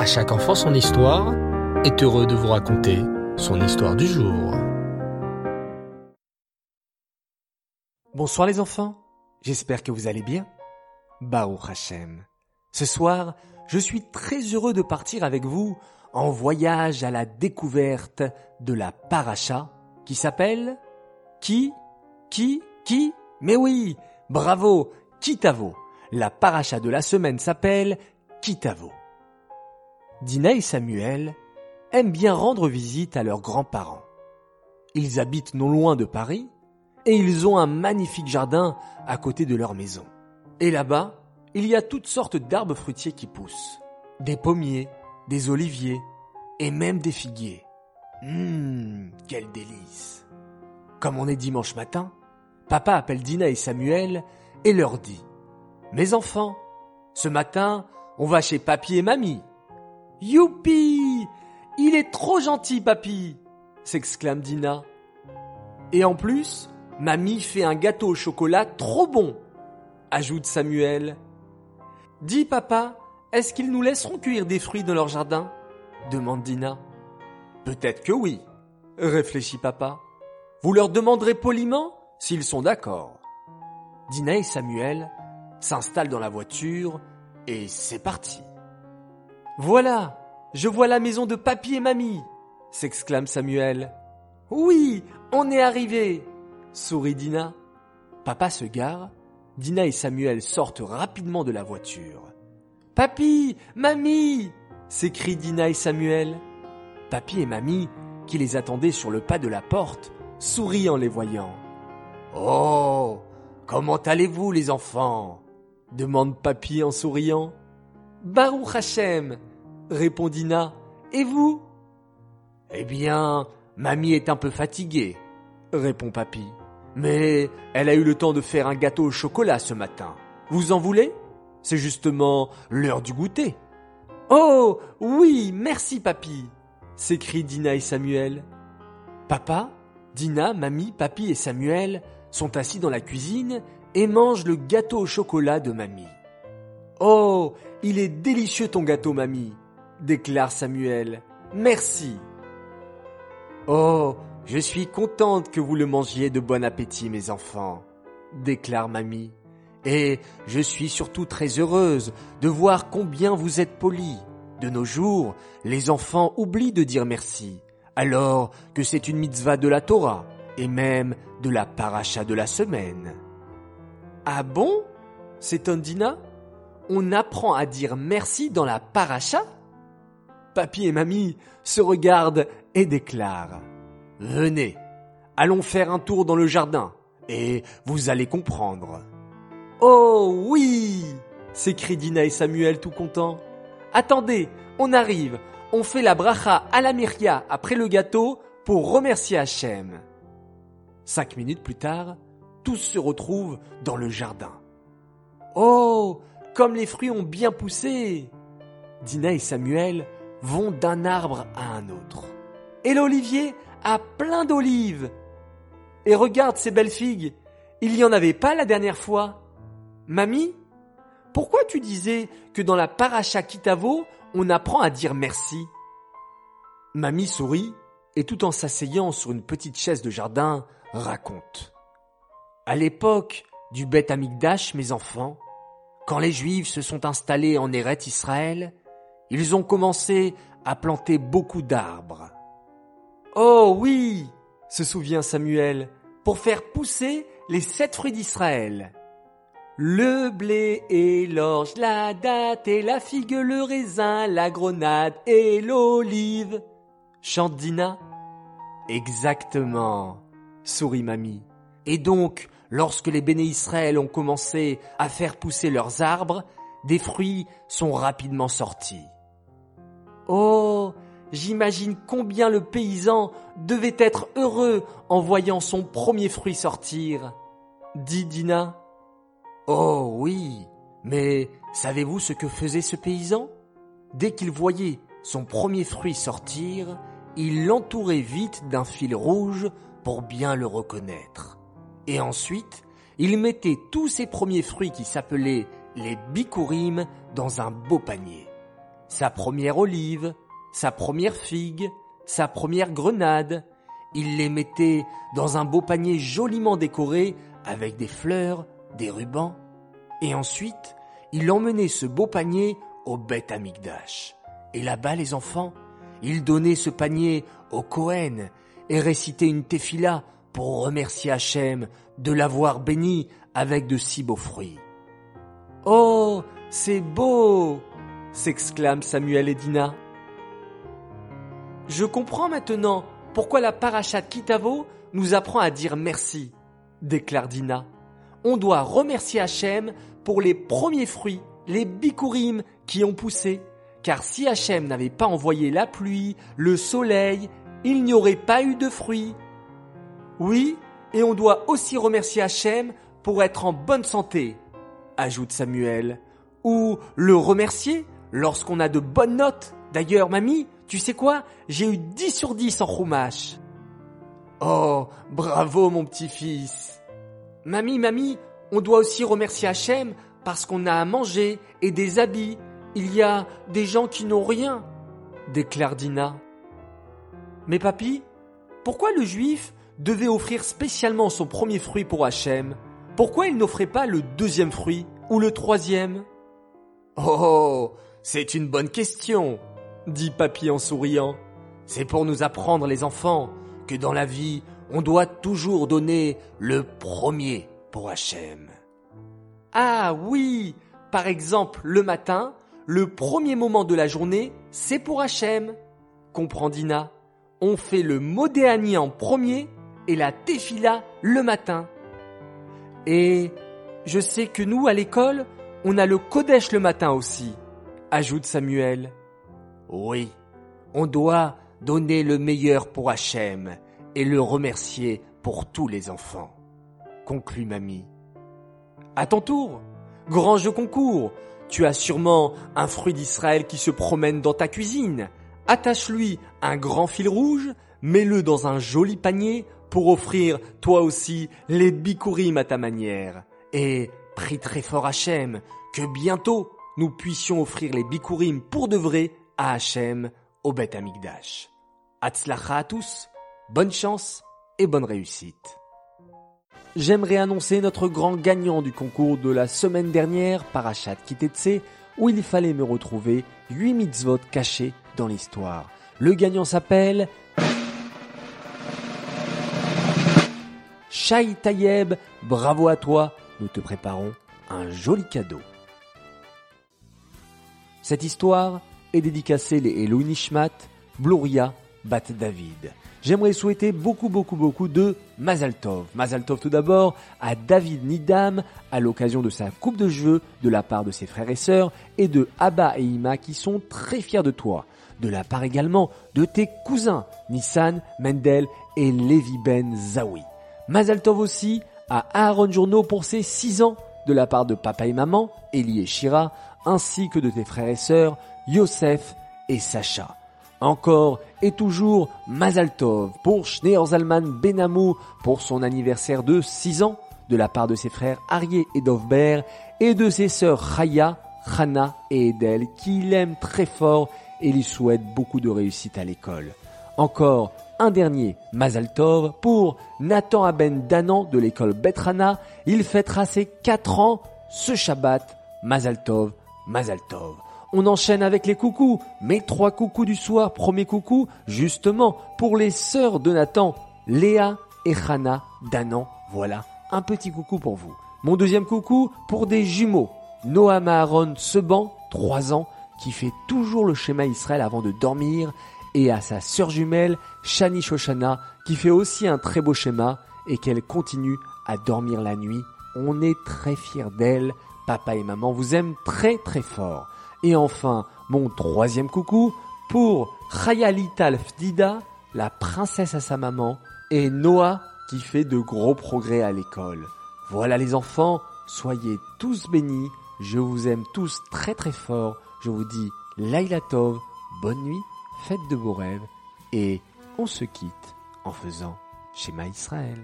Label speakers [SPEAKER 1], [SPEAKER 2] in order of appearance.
[SPEAKER 1] À chaque enfant son histoire est heureux de vous raconter son histoire du jour.
[SPEAKER 2] Bonsoir les enfants, j'espère que vous allez bien. Baruch Hashem. Ce soir, je suis très heureux de partir avec vous en voyage à la découverte de la paracha qui s'appelle Qui Qui Qui? Mais oui, bravo, Kitavo. La paracha de la semaine s'appelle Kitavo. Dina et Samuel aiment bien rendre visite à leurs grands-parents. Ils habitent non loin de Paris et ils ont un magnifique jardin à côté de leur maison. Et là-bas, il y a toutes sortes d'arbres fruitiers qui poussent. Des pommiers, des oliviers et même des figuiers. Hum, quel délice. Comme on est dimanche matin, papa appelle Dina et Samuel et leur dit Mes enfants, ce matin, on va chez papy et mamie. Youpi Il est trop gentil, papy s'exclame Dina. Et en plus, mamie fait un gâteau au chocolat trop bon, ajoute Samuel. Dis papa, est-ce qu'ils nous laisseront cueillir des fruits dans leur jardin? demande Dina. Peut-être que oui, réfléchit papa. Vous leur demanderez poliment s'ils sont d'accord. Dina et Samuel s'installent dans la voiture et c'est parti. Voilà, je vois la maison de papy et mamie, s'exclame Samuel. Oui, on est arrivé, sourit Dina. Papa se gare, Dina et Samuel sortent rapidement de la voiture. Papy, mamie, s'écrient Dina et Samuel. Papy et mamie, qui les attendaient sur le pas de la porte, sourient en les voyant. Oh, comment allez-vous les enfants? demande papy en souriant. Baruch Hashem, répond Dina. Et vous? Eh bien, mamie est un peu fatiguée, répond papy. Mais elle a eu le temps de faire un gâteau au chocolat ce matin. Vous en voulez? C'est justement l'heure du goûter. Oh oui, merci papy s'écrient Dina et Samuel. Papa, Dina, mamie, papy et Samuel sont assis dans la cuisine et mangent le gâteau au chocolat de mamie. Oh, il est délicieux ton gâteau, mamie, déclare Samuel. Merci. Oh, je suis contente que vous le mangiez de bon appétit, mes enfants, déclare mamie. Et je suis surtout très heureuse de voir combien vous êtes polis. De nos jours, les enfants oublient de dire merci, alors que c'est une mitzvah de la Torah et même de la paracha de la semaine. Ah bon s'étonne Dina. On apprend à dire merci dans la paracha? Papy et mamie se regardent et déclarent Venez, allons faire un tour dans le jardin et vous allez comprendre. Oh oui s'écrient Dina et Samuel tout contents. Attendez, on arrive, on fait la bracha à la myria après le gâteau pour remercier Hachem. Cinq minutes plus tard, tous se retrouvent dans le jardin. Oh, comme les fruits ont bien poussé Dina et Samuel vont d'un arbre à un autre. Et l'olivier a plein d'olives. Et regarde ces belles figues, il n'y en avait pas la dernière fois. Mamie, pourquoi tu disais que dans la paracha Kitavo, on apprend à dire merci? Mamie sourit et tout en s'asseyant sur une petite chaise de jardin, raconte. À l'époque du Beth Amikdash, mes enfants, quand les Juifs se sont installés en Eret Israël, ils ont commencé à planter beaucoup d'arbres. Oh oui, se souvient Samuel, pour faire pousser les sept fruits d'Israël. Le blé et l'orge, la date et la figue, le raisin, la grenade et l'olive. Chante Dina. Exactement, sourit mamie. Et donc, lorsque les béné Israël ont commencé à faire pousser leurs arbres, des fruits sont rapidement sortis. Oh, j'imagine combien le paysan devait être heureux en voyant son premier fruit sortir, dit Dina. Oh oui, mais savez-vous ce que faisait ce paysan? Dès qu'il voyait son premier fruit sortir, il l'entourait vite d'un fil rouge pour bien le reconnaître. Et ensuite, il mettait tous ses premiers fruits qui s'appelaient les bikurim dans un beau panier. Sa première olive, sa première figue, sa première grenade. Il les mettait dans un beau panier joliment décoré avec des fleurs, des rubans. Et ensuite, il emmenait ce beau panier au Beth Amikdash. Et là-bas, les enfants, il donnait ce panier au Cohen et récitait une tefila pour remercier Hachem de l'avoir béni avec de si beaux fruits. Oh, c'est beau s'exclament Samuel et Dina. Je comprends maintenant pourquoi la parachat Kitavo nous apprend à dire merci, déclare Dina. On doit remercier Hachem pour les premiers fruits, les bikurim qui ont poussé, car si Hachem n'avait pas envoyé la pluie, le soleil, il n'y aurait pas eu de fruits. Oui, et on doit aussi remercier Hachem pour être en bonne santé, ajoute Samuel, ou le remercier lorsqu'on a de bonnes notes. D'ailleurs, mamie, tu sais quoi? J'ai eu 10 sur 10 en Chumash. Oh, bravo mon petit-fils. Mamie, mamie, on doit aussi remercier Hachem parce qu'on a à manger et des habits. Il y a des gens qui n'ont rien, déclare Dina. Mais papy, pourquoi le juif devait offrir spécialement son premier fruit pour Hachem? Pourquoi il n'offrait pas le deuxième fruit ou le troisième? Oh, c'est une bonne question, dit Papy en souriant. C'est pour nous apprendre, les enfants, que dans la vie, on doit toujours donner le premier pour Hachem. Ah oui, par exemple, le matin, le premier moment de la journée, c'est pour Hachem. Comprend Dina. On fait le Modéani en premier et la Tefila le matin. Et je sais que nous, à l'école, on a le Kodesh le matin aussi, ajoute Samuel. Oui, on doit donner le meilleur pour Hachem et le remercier pour tous les enfants, conclut Mamie. À ton tour, grand jeu concours, tu as sûrement un fruit d'Israël qui se promène dans ta cuisine. Attache-lui un grand fil rouge, mets-le dans un joli panier pour offrir toi aussi les bikurim à ta manière. Et prie très fort Hachem que bientôt nous puissions offrir les bikurim pour de vrai à Hachem au Beth Amikdash. Hatzlacha à tous, bonne chance et bonne réussite. J'aimerais annoncer notre grand gagnant du concours de la semaine dernière, Parachat Kitetse, où il fallait me retrouver 8 mitzvot cachés dans l'histoire. Le gagnant s'appelle Shai Tayeb, bravo à toi, nous te préparons un joli cadeau. Cette histoire est dédicacée les Elou Nishmat, Bloria, Bat David. J'aimerais souhaiter beaucoup, beaucoup, beaucoup de Mazal Tov. Mazal Tov tout d'abord à David Nidam à l'occasion de sa coupe de cheveux de la part de ses frères et sœurs et de Abba et Ima qui sont très fiers de toi. De la part également de tes cousins Nissan, Mendel et Levi Ben Zawi. Mazal Tov aussi à Aaron Journeau pour ses 6 ans de la part de papa et maman, Eli et Shira, ainsi que de tes frères et sœurs, Yosef et Sacha. Encore et toujours Mazal Tov pour Schneer Zalman Benamou pour son anniversaire de 6 ans de la part de ses frères Arié et Dovber et de ses sœurs Chaya, Hana et Edel qui l'aiment très fort et lui souhaitent beaucoup de réussite à l'école. Encore un dernier Mazal Tov pour Nathan Aben Danan de l'école Betrana. Il fêtera ses 4 ans ce Shabbat. Mazal Tov, Mazal Tov. On enchaîne avec les coucous. Mes trois coucous du soir. Premier coucou, justement, pour les sœurs de Nathan, Léa et Hana Danan. Voilà, un petit coucou pour vous. Mon deuxième coucou pour des jumeaux. Noam Aaron Seban, 3 ans, qui fait toujours le schéma Israël avant de dormir, et à sa sœur jumelle, Shani Shoshana, qui fait aussi un très beau schéma et qu'elle continue à dormir la nuit. On est très fiers d'elle. Papa et maman vous aiment très très fort. Et enfin, mon troisième coucou pour Khayalita Fdida, la princesse à sa maman, et Noah qui fait de gros progrès à l'école. Voilà les enfants, soyez tous bénis, je vous aime tous très très fort, je vous dis Laila Tov, bonne nuit, faites de beaux rêves, et on se quitte en faisant Schéma Israël.